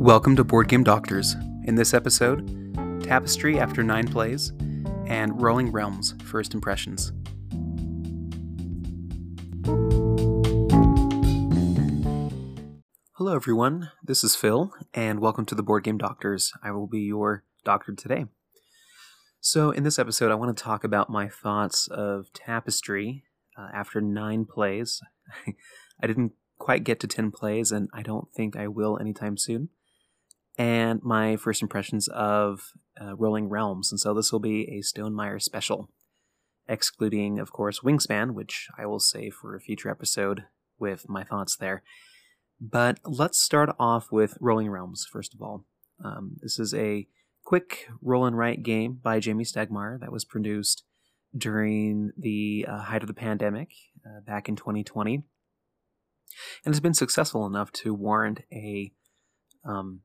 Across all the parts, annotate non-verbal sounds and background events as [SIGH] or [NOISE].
Welcome to Board Game Doctors. In this episode, Tapestry after nine plays, and Rolling Realms first impressions. Hello, everyone. This is Phil, and welcome to the Board Game Doctors. I will be your doctor today. So, in this episode, I want to talk about my thoughts of Tapestry uh, after nine plays. [LAUGHS] I didn't quite get to 10 plays, and I don't think I will anytime soon. And my first impressions of uh, Rolling Realms. And so this will be a Stonemaier special, excluding, of course, Wingspan, which I will save for a future episode with my thoughts there. But let's start off with Rolling Realms, first of all. Um, this is a quick roll and write game by Jamey Stegmaier that was produced during the uh, height of the pandemic uh, back in 2020 and has been successful enough to warrant a um,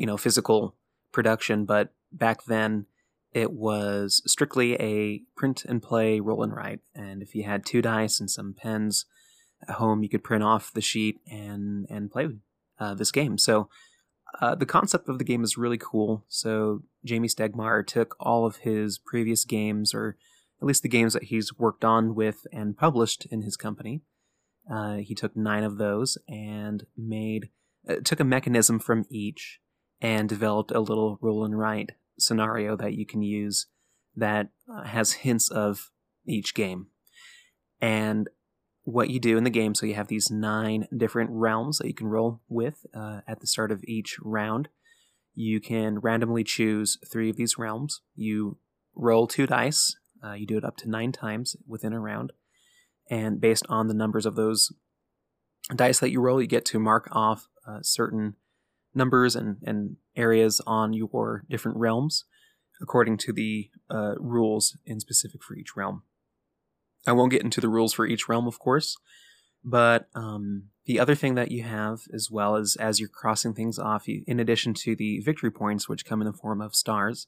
you know physical production but back then it was strictly a print and play roll and write and if you had two dice and some pens at home, you could print off the sheet and and play uh, this game. So uh, the concept of the game is really cool. So Jamey Stegmaier took all of his previous games, or at least the games that he's worked on with and published in his company. Uh, he took nine of those and made uh, took a mechanism from each and developed a little roll and write scenario that you can use that uh, has hints of each game. And what you do in the game. So you have these nine different realms that you can roll with uh, at the start of each round. You can randomly choose three of these realms. You roll two dice. Uh, you do it up to nine times within a round. And based on the numbers of those dice that you roll, you get to mark off uh, certain numbers and, and areas on your different realms according to the uh, rules in specific for each realm. I won't get into the rules for each realm, of course, but um, the other thing that you have as well as as you're crossing things off, you, in addition to the victory points, which come in the form of stars,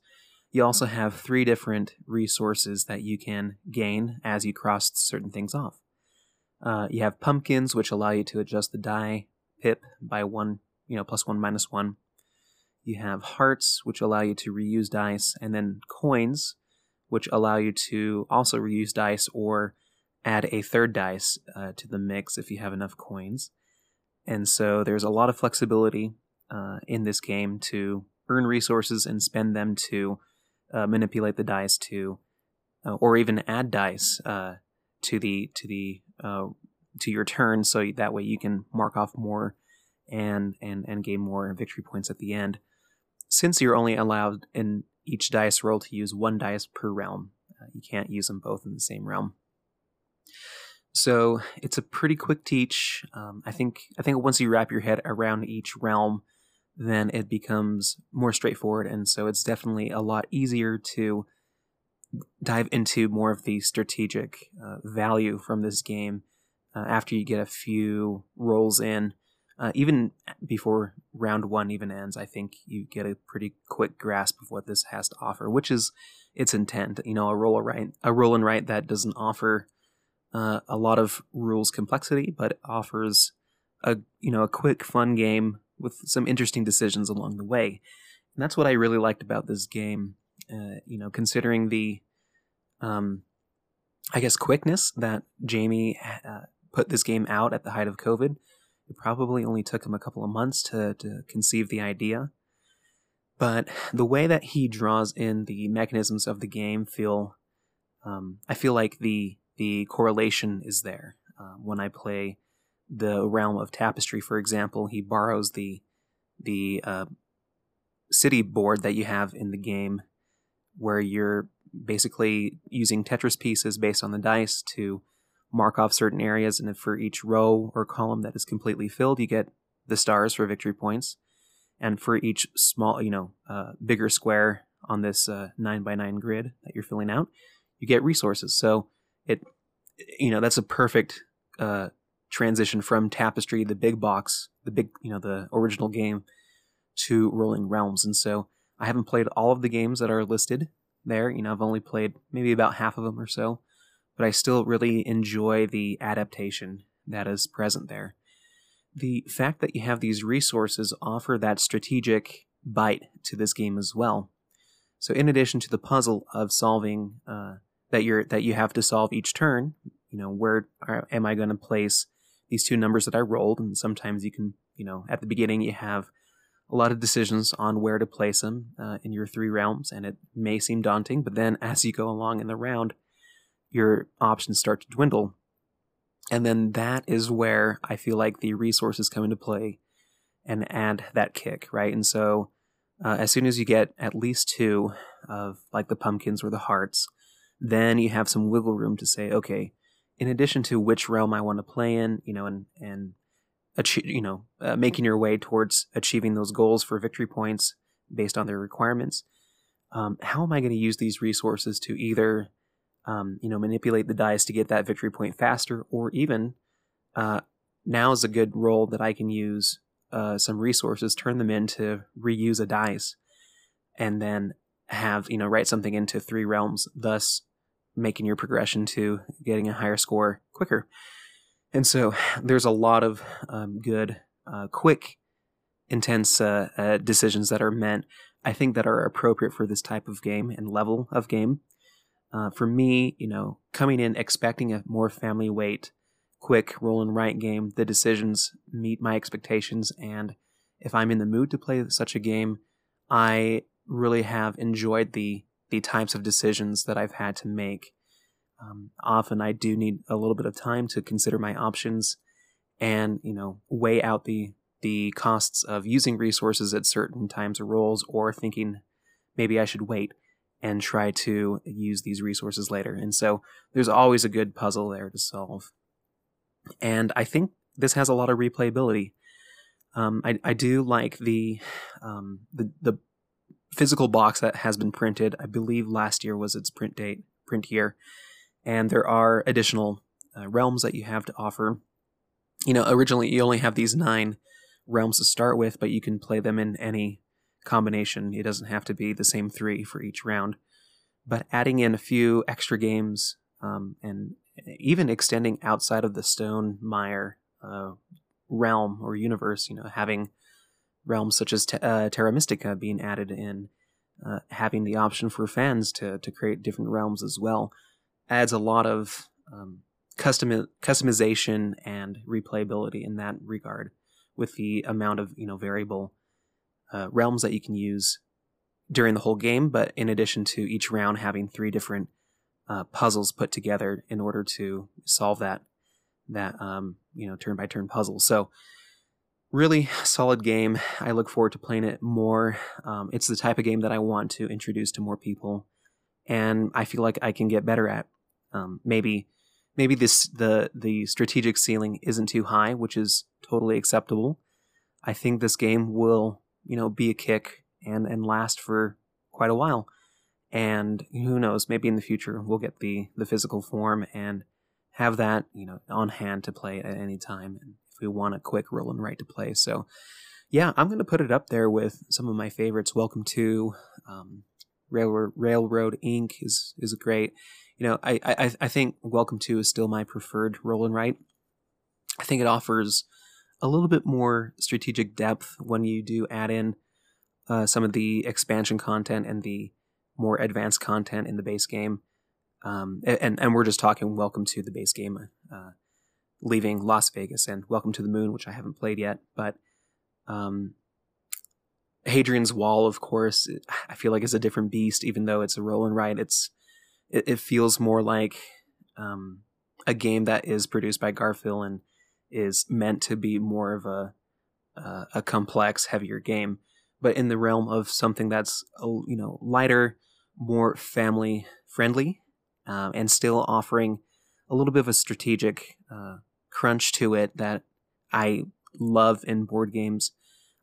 you also have three different resources that you can gain as you cross certain things off. Uh, you have pumpkins, which allow you to adjust the die pip by one, you know, plus one, minus one. You have hearts, which allow you to reuse dice, and then coins, which allow you to also reuse dice or add a third dice uh, to the mix if you have enough coins. And so there's a lot of flexibility uh, in this game to earn resources and spend them to uh, manipulate the dice to, uh, or even add dice uh, to the to the uh, to your turn, so that way you can mark off more and and and gain more victory points at the end. Since you're only allowed in each dice roll to use one dice per realm. Uh, you can't use them both in the same realm. So it's a pretty quick teach. Um, I think I think once you wrap your head around each realm, then it becomes more straightforward, and so it's definitely a lot easier to dive into more of the strategic uh, value from this game uh, after you get a few rolls in uh, even before round one even ends, I think you get a pretty quick grasp of what this has to offer, which is its intent. You know, a roll and write, a roll and write that doesn't offer uh, a lot of rules complexity, but offers a you know a quick, fun game with some interesting decisions along the way. And that's what I really liked about this game. Uh, you know, considering the, um, I guess, quickness that Jamey uh, put this game out at the height of COVID it probably only took him a couple of months to, to conceive the idea. But the way that he draws in the mechanisms of the game feel, um, I feel like the the correlation is there. Uh, when I play the realm of tapestry, for example, he borrows the the uh, city board that you have in the game, where you're basically using Tetris pieces based on the dice to mark off certain areas, and for each row or column that is completely filled, you get the stars for victory points. And for each small, you know, uh, bigger square on this uh, nine by nine grid that you're filling out, you get resources. So it, you know, that's a perfect uh, transition from Tapestry, the big box, the big, you know, the original game, to Rolling Realms. And so I haven't played all of the games that are listed there. You know, I've only played maybe about half of them or so but I still really enjoy the adaptation that is present there. the fact that you have these resources offer that strategic bite to this game as well. So in addition to the puzzle of solving uh, that you're that you have to solve each turn, you know where are, am I going to place these two numbers that I rolled, and sometimes you can you know at the beginning you have a lot of decisions on where to place them uh, in your three realms, and it may seem daunting, but then as you go along in the round, your options start to dwindle. And then that is where I feel like the resources come into play and add that kick, right? And so uh, as soon as you get at least two of like the pumpkins or the hearts, then you have some wiggle room to say, okay, in addition to which realm I want to play in, you know, and and achieve, you know, uh, making your way towards achieving those goals for victory points based on their requirements. Um, how am I going to use these resources to either, um, you know, manipulate the dice to get that victory point faster, or even uh, now is a good role that I can use uh, some resources, turn them into reuse a dice, and then have you know write something into three realms, thus making your progression to getting a higher score quicker. And so there's a lot of um, good, uh, quick, intense uh, uh, decisions that are meant, I think, that are appropriate for this type of game and level of game. Uh, for me, you know, coming in expecting a more family weight, quick roll and write game, the decisions meet my expectations. And if I'm in the mood to play such a game, I really have enjoyed the the types of decisions that I've had to make um, often I do need a little bit of time to consider my options and you know weigh out the the costs of using resources at certain times or roles or thinking maybe I should wait and try to use these resources later. And so there's always a good puzzle there to solve. And I think this has a lot of replayability. Um, I, I do like the, um, the the physical box that has been printed. I believe last year was its print date, print year, and there are additional uh, realms that you have to offer. You know, originally you only have these nine realms to start with, but you can play them in any combination. It doesn't have to be the same three for each round. But adding in a few extra games um, and even extending outside of the Stonemaier uh, realm or universe, you know, having realms such as uh, Terra Mystica being added in, uh, having the option for fans to to create different realms as well adds a lot of um, custom customization and replayability in that regard, with the amount of you know variable uh, realms that you can use during the whole game. But in addition to each round having three different uh, puzzles put together in order to solve that that um, you know turn by turn puzzle. So really solid game. I look forward to playing it more. Um, it's the type of game that I want to introduce to more people and I feel like I can get better at. Um, maybe maybe this the the strategic ceiling isn't too high, which is totally acceptable. I think this game will you know be a kick and and last for quite a while. And who knows, maybe in the future we'll get the the physical form and have that you know on hand to play at any time if we want a quick roll and write to play. So yeah, I'm going to put it up there with some of my favorites. Welcome to um, Railroad, Railroad Ink. is is great. You know, I, I I think Welcome to is still my preferred roll and write. I think it offers a little bit more strategic depth when you do add in uh, some of the expansion content and the more advanced content in the base game. Um, and and we're just talking Welcome to the base game, uh, leaving Las Vegas and Welcome to the Moon, which I haven't played yet, but um, Hadrian's Wall, of course, I feel like is a different beast. Even though it's a roll and write, it's it, it feels more like um, a game that is produced by Garphill and is meant to be more of a uh, a complex, heavier game. But in the realm of something that's you know lighter, more family friendly, uh, and still offering a little bit of a strategic uh, crunch to it that I love in board games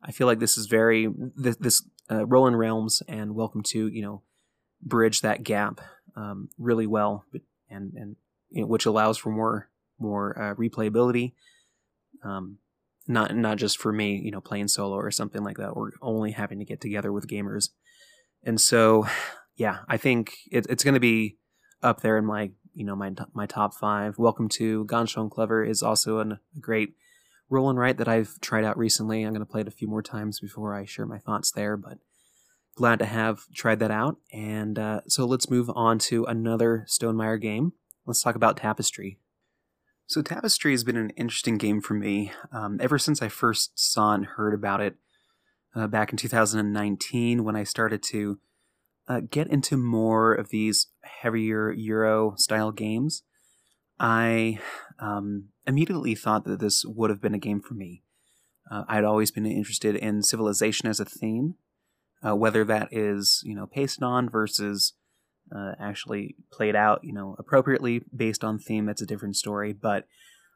I feel like this is very this, this uh, Rolling Realms and Welcome to you know bridge that gap um, really well, and and you know, which allows for more more uh, replayability. Um, not not just for me, you know, playing solo or something like that, or only having to get together with gamers. And so, yeah, I think it, it's going to be up there in my you know my my top five. Welcome to Ganz Schön Clever is also an, a great Roll and Write that I've tried out recently. I'm going to play it a few more times before I share my thoughts there, but glad to have tried that out. And uh, so let's move on to another Stonemaier game. Let's talk about Tapestry. So Tapestry has been an interesting game for me um, ever since I first saw and heard about it uh, back in 2019 when I started to uh, get into more of these heavier Euro style games. I um, immediately thought that this would have been a game for me. Uh, I'd always been interested in civilization as a theme, uh, whether that is you know pasted on versus uh, actually played out you know appropriately based on theme. That's a different story. But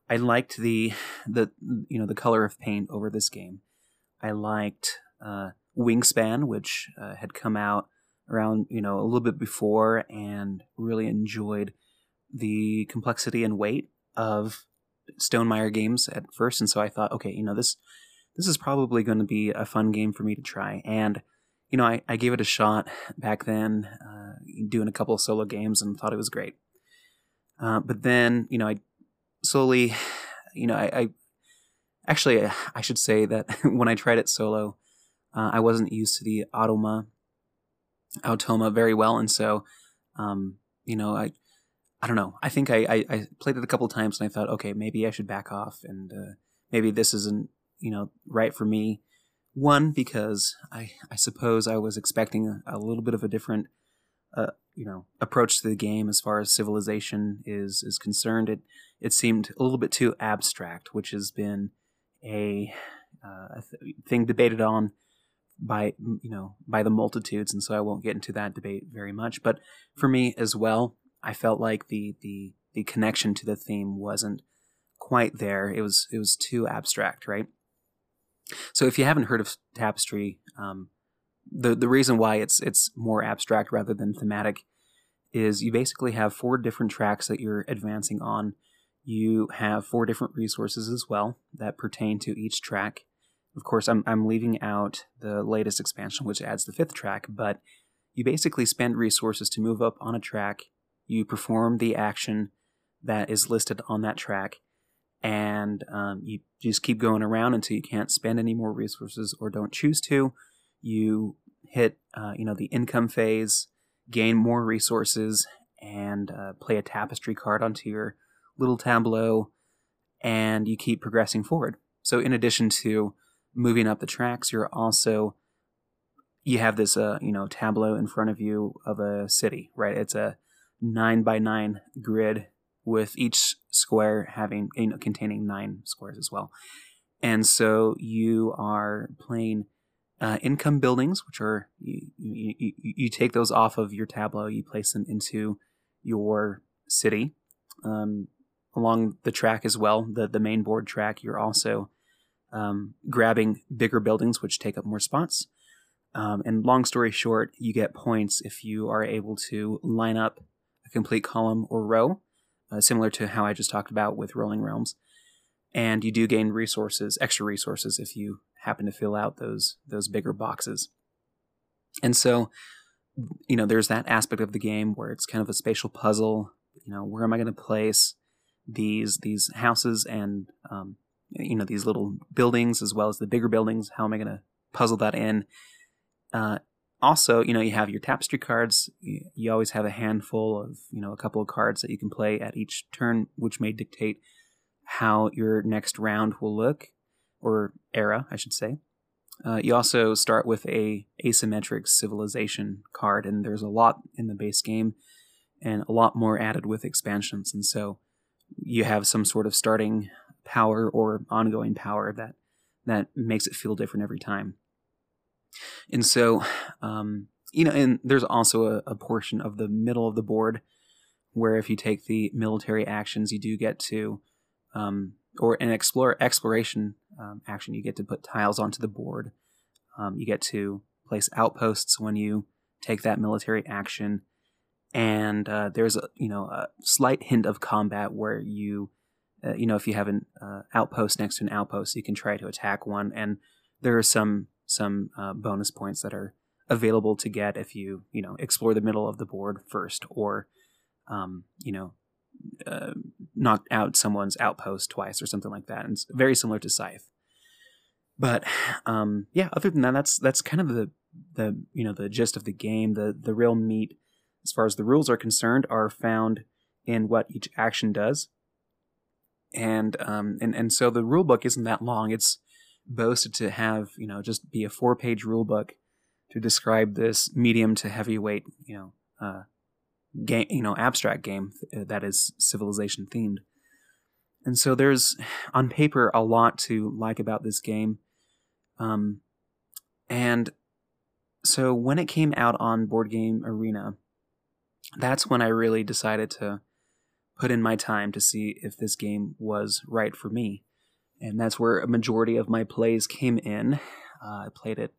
I liked the the you know the color of paint over this game. I liked uh, Wingspan, which uh, had come out around you know a little bit before, and really enjoyed the complexity and weight of Stonemaier games at first, and so I thought, okay, you know this this is probably going to be a fun game for me to try, and you know I, I gave it a shot back then, uh, doing a couple of solo games, and thought it was great. Uh, but then you know I slowly, you know I, I actually I should say that [LAUGHS] when I tried it solo, uh, I wasn't used to the Automa Automa very well, and so um, you know I I don't know. I think I, I, I, played it a couple of times and I thought, okay, maybe I should back off and uh, maybe this isn't you know right for me. One because I I suppose I was expecting a, a little bit of a different uh, you know approach to the game as far as civilization is is concerned. It it seemed a little bit too abstract, which has been a, uh, th- thing debated on by you know by the multitudes and so I won't get into that debate very much. But for me as well I felt like the the the connection to the theme wasn't quite there. It was it was too abstract right so if you haven't heard of tapestry um, the the reason why it's it's more abstract rather than thematic is you basically have four different tracks that you're advancing on. You have four different resources as well that pertain to each track. Of course, I'm, I'm leaving out the latest expansion, which adds the fifth track, but you basically spend resources to move up on a track. You perform the action that is listed on that track, and um, you just keep going around until you can't spend any more resources or don't choose to. You hit, uh, you know, the income phase, gain more resources, and uh, play a tapestry card onto your little tableau, and you keep progressing forward. So, in addition to moving up the tracks, you're also you have this uh, you know tableau in front of you of a city, right? It's a nine by nine grid with each square having you know containing nine squares as well. And so you are playing uh, income buildings, which are you, you, you, take those off of your tableau, you place them into your city. Um, along the track as well, the the main board track, you're also um, grabbing bigger buildings, which take up more spots. Um, and long story short, you get points if you are able to line up a complete column or row, uh, similar to how I just talked about with Rolling Realms. And you do gain resources, extra resources, if you happen to fill out those those bigger boxes. And so, you know, there's that aspect of the game where it's kind of a spatial puzzle. You know, where am I going to place these these houses and um, you know these little buildings as well as the bigger buildings. How am I going to puzzle that in? Uh, also, you know, you have your tapestry cards. You, always have a handful of, you know, a couple of cards that you can play at each turn, which may dictate how your next round will look, or era, I should say. Uh, you also start with a asymmetric civilization card, and there's a lot in the base game, and a lot more added with expansions. And so, you have some sort of starting power or ongoing power that that makes it feel different every time. And so, um, you know, and there's also a, a, portion of the middle of the board where if you take the military actions, you do get to, um, or an explore exploration um, action, you get to put tiles onto the board. Um, you get to place outposts when you take that military action, and uh, there's a you know a slight hint of combat where you uh, you know, if you have an uh, outpost next to an outpost, you can try to attack one, and there are some some uh, bonus points that are available to get if you you know explore the middle of the board first, or um, you know uh, knock out someone's outpost twice or something like that. And it's very similar to Scythe. But um, yeah, other than that, that's that's kind of the the you know the gist of the game. The the real meat, as far as the rules are concerned, are found in what each action does. And um and and so the rule book isn't that long. It's boasted to have you know just be a four page rule book to describe this medium to heavyweight you know uh, game you know abstract game that is civilization themed. And so there's on paper a lot to like about this game. Um, and so when it came out on Board Game Arena, that's when I really decided to put in my time to see if this game was right for me. And that's where a majority of my plays came in. Uh, I played it,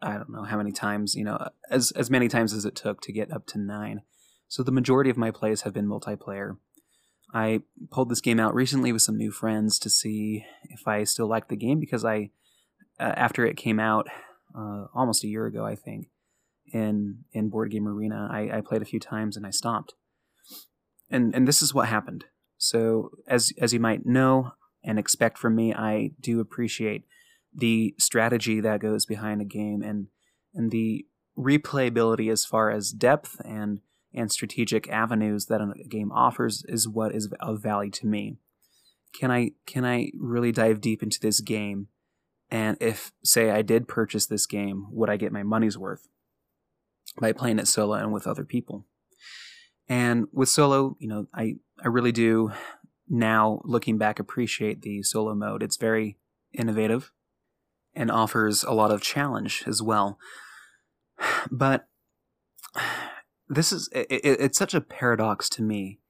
I don't know how many times, you know, as, as many times as it took to get up to nine. So the majority of my plays have been multiplayer. I pulled this game out recently with some new friends to see if I still liked the game because I, uh, after it came out uh, almost a year ago, I think, in in Board Game Arena, I, I played a few times and I stopped. And and this is what happened. So as as you might know and expect from me, I do appreciate the strategy that goes behind a game and and the replayability as far as depth and and strategic avenues that a game offers is what is of value to me. Can I can I really dive deep into this game? And if say I did purchase this game, would I get my money's worth by playing it solo and with other people? And with solo, you know, I I really do now looking back appreciate the solo mode. It's very innovative and offers a lot of challenge as well. [SIGHS] But [SIGHS] this is it, it, it's such a paradox to me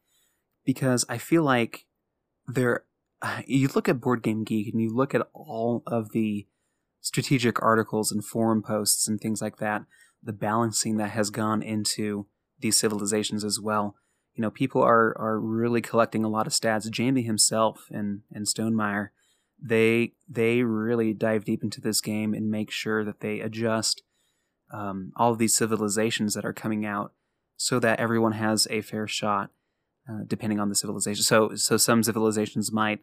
because I feel like there [SIGHS] you look at Board Game Geek and you look at all of the strategic articles and forum posts and things like that, the balancing that has gone into these civilizations as well. You know, people are are really collecting a lot of stats. Jamey himself and and Stonemaier, they they really dive deep into this game and make sure that they adjust um, all of these civilizations that are coming out so that everyone has a fair shot, uh, depending on the civilization. So, so some civilizations might,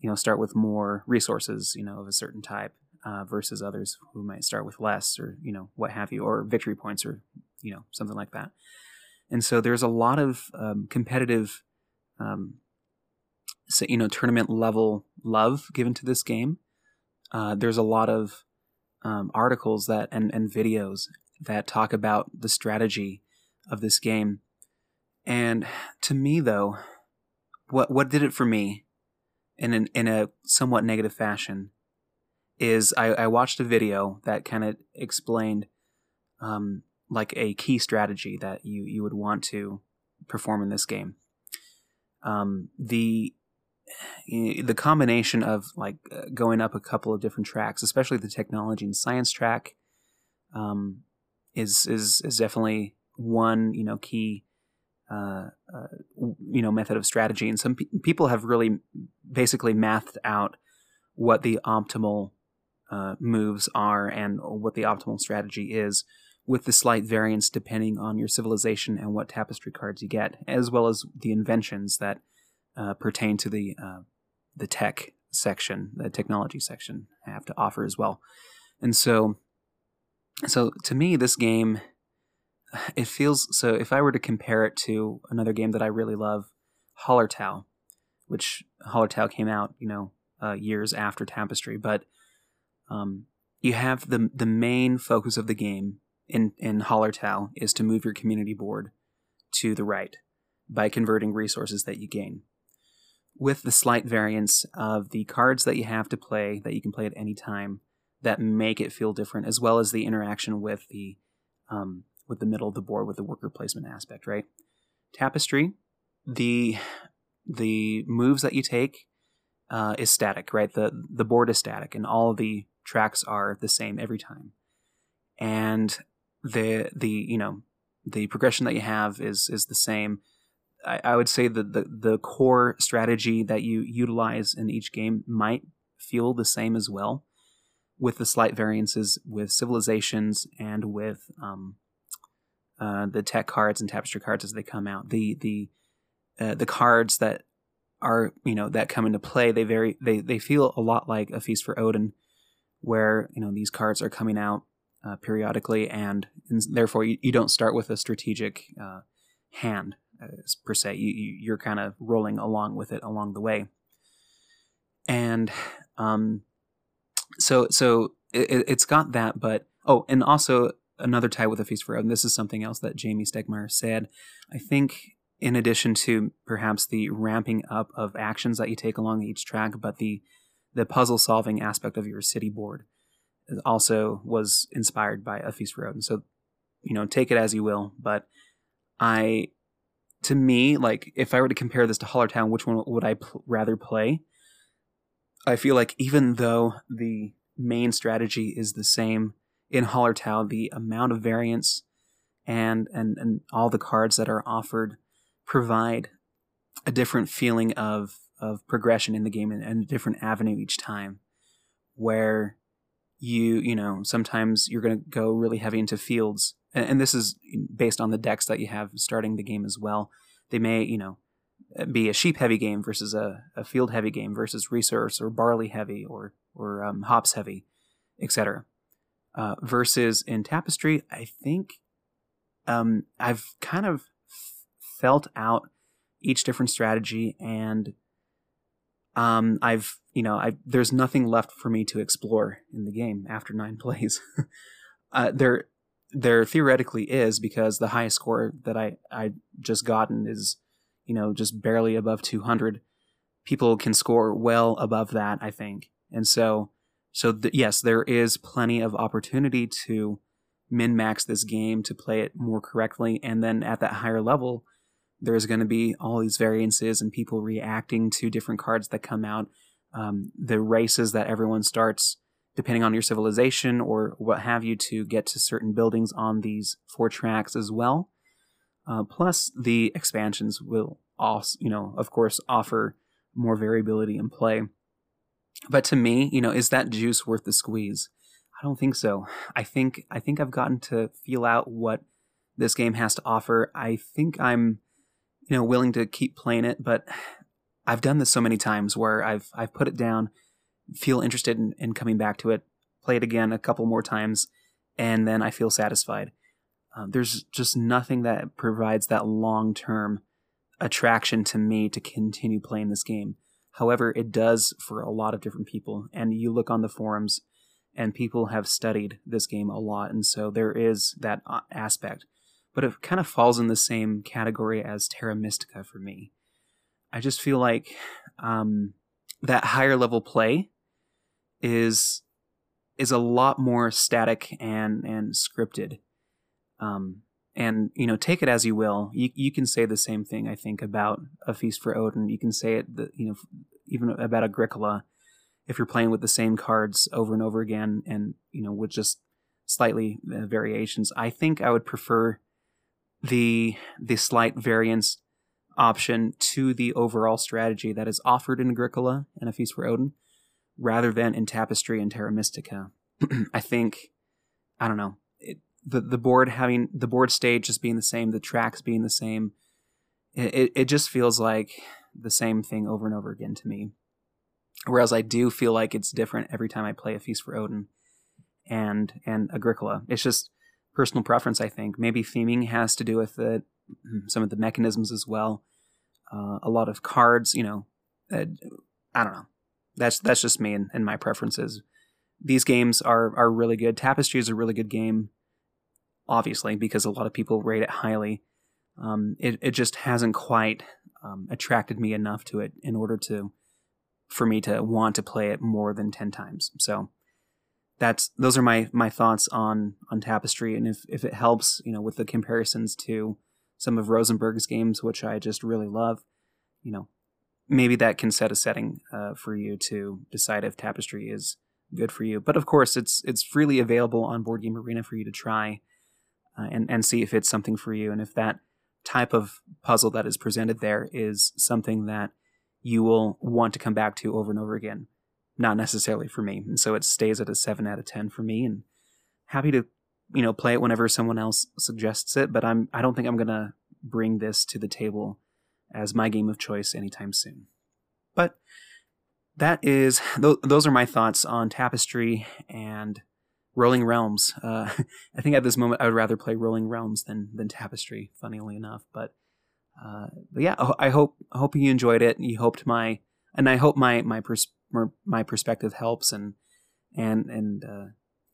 you know, start with more resources, you know, of a certain type, uh, versus others who might start with less, or you know, what have you, or victory points, or you know, something like that. And so there's a lot of um, competitive, um, so, you know, tournament level love given to this game. Uh, there's a lot of um, articles that and, and videos that talk about the strategy of this game. And to me, though, what what did it for me, in an, in a somewhat negative fashion, is I, I watched a video that kind of explained, um, like a key strategy that you you would want to perform in this game. Um, the the combination of like uh, going up a couple of different tracks, especially the technology and science track, um, is is is definitely one you know key uh, uh, you know method of strategy, and some pe- people have really basically mathed out what the optimal uh, moves are and what the optimal strategy is, with the slight variance depending on your civilization and what tapestry cards you get, as well as the inventions that uh, pertain to the uh, the tech section, the technology section, have to offer as well. And so, so to me, this game [SIGHS] it feels so. If I were to compare it to another game that I really love, Hallertau, which Hallertau came out, you know, uh, years after Tapestry, but um, you have the the main focus of the game in in Hallertau is to move your community board to the right by converting resources that you gain. With the slight variance of the cards that you have to play that you can play at any time that make it feel different, as well as the interaction with the um, with the middle of the board with the worker placement aspect, right? Tapestry, the the moves that you take uh, is static, right? The the board is static, and all the tracks are the same every time. And the the you know the progression that you have is is the same. I, I would say that the the core strategy that you utilize in each game might feel the same as well, with the slight variances with civilizations and with um, uh, the tech cards and tapestry cards as they come out. The the uh, the cards that are you know that come into play they very they they feel a lot like a feast for odin where you know these cards are coming out uh, periodically and, and therefore you, you, don't start with a strategic uh, hand uh, per se. You, you you're kind of rolling along with it along the way. And um so so it, it's got that but oh and also another tie with a feast for odin this is something else that Jamey stegmaier said. I think in addition to perhaps the ramping up of actions that you take along each track, but the the puzzle solving aspect of your city board also was inspired by A Feast for Odin. So, you know, take it as you will. But I, to me, like if I were to compare this to Hallertau, which one would I pl- rather play? I feel like even though the main strategy is the same in Hallertau, the amount of variance and and and all the cards that are offered provide a different feeling of of progression in the game and, and a different avenue each time where you you know sometimes you're going to go really heavy into fields and, and, this is based on the decks that you have starting the game as well. They may you know be a sheep heavy game versus a, a field heavy game versus resource or barley heavy or or um, hops heavy etc uh, versus in tapestry i think um, i've kind of felt out each different strategy and um, I've you know I there's nothing left for me to explore in the game after nine [LAUGHS] plays. uh, there there theoretically is because the highest score that I I just gotten is you know just barely above 200. People can score well above that, I think, and so so th- yes, there is plenty of opportunity to min max this game to play it more correctly, and then at that higher level there's going to be all these variances and people reacting to different cards that come out. Um, the races that everyone starts, depending on your civilization or what have you, to get to certain buildings on these four tracks as well. Uh, plus, the expansions will also, you know, of course, offer more variability in play. But to me, you know, is that juice worth the squeeze? I don't think so. I think I think I've gotten to feel out what this game has to offer. I think I'm you know, willing to keep playing it, but I've done this so many times where I've I've put it down, feel interested in, in coming back to it, play it again a couple more times, and then I feel satisfied. Uh, there's just nothing that provides that long term attraction to me to continue playing this game. However, it does for a lot of different people. And you look on the forums, and people have studied this game a lot, and so there is that uh, aspect but it kind of falls in the same category as Terra Mystica for me. I just feel like um, that higher level play is is a lot more static and and scripted. Um, and you know, take it as you will. You you can say the same thing I think about a feast for Odin. You can say it, the, you know, even about Agricola. If you're playing with the same cards over and over again, and you know, with just slightly uh, variations, I think I would prefer the the slight variance option to the overall strategy that is offered in Agricola and A Feast for Odin, rather than in Tapestry and Terra Mystica. [CLEARS THROAT] I think, I don't know, it, the the board having the board stage just being the same, the tracks being the same, it it just feels like the same thing over and over again to me. Whereas I do feel like it's different every time I play A Feast for Odin and and Agricola. It's just personal preference, I think. Maybe theming has to do with it, mm, some of the mechanisms as well. Uh, a lot of cards, you know, uh, I don't know. That's that's just me and, and, my preferences. These games are are really good. Tapestry is a really good game, obviously, because a lot of people rate it highly. Um, it it just hasn't quite um, attracted me enough to it in order to for me to want to play it more than ten times. So that's those are my my thoughts on on tapestry. And if if it helps you know with the comparisons to some of rosenberg's games which i just really love you know maybe that can set a setting uh, for you to decide if tapestry is good for you. But of course it's it's freely available on board game arena for you to try uh, and and see if it's something for you. And if that type of puzzle that is presented there is something that you will want to come back to over and over again not necessarily for me. And so it stays at a 7 out of 10 for me and happy to, you know, play it whenever someone else suggests it, but I'm I don't think I'm going to bring this to the table as my game of choice anytime soon. But that is th- those are my thoughts on Tapestry and Rolling Realms. Uh, [LAUGHS] I think at this moment I would rather play Rolling Realms than than Tapestry. Funnily enough, but, uh, but yeah, I hope I hope you enjoyed it. You hoped my and I hope my my pers- my perspective helps and and and uh,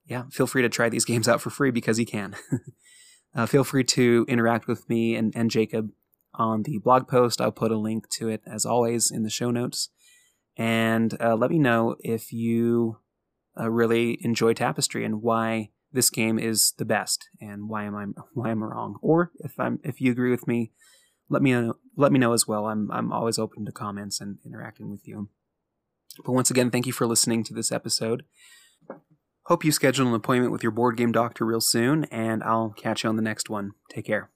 yeah, feel free to try these [LAUGHS] games out for free because you can. [LAUGHS] uh, feel free to interact with me and, and Jacob on the blog post. I'll put a link to it as always in the show notes. And uh, let me know if you uh, really enjoy Tapestry and why this game is the best and why am I [LAUGHS] why am I wrong? Or if I'm if you agree with me, let me know, let me know as well. I'm I'm always open to comments and interacting with you. But once again, thank you for listening to this episode. Hope you schedule an appointment with your board game doctor real soon, and I'll catch you on the next one. Take care.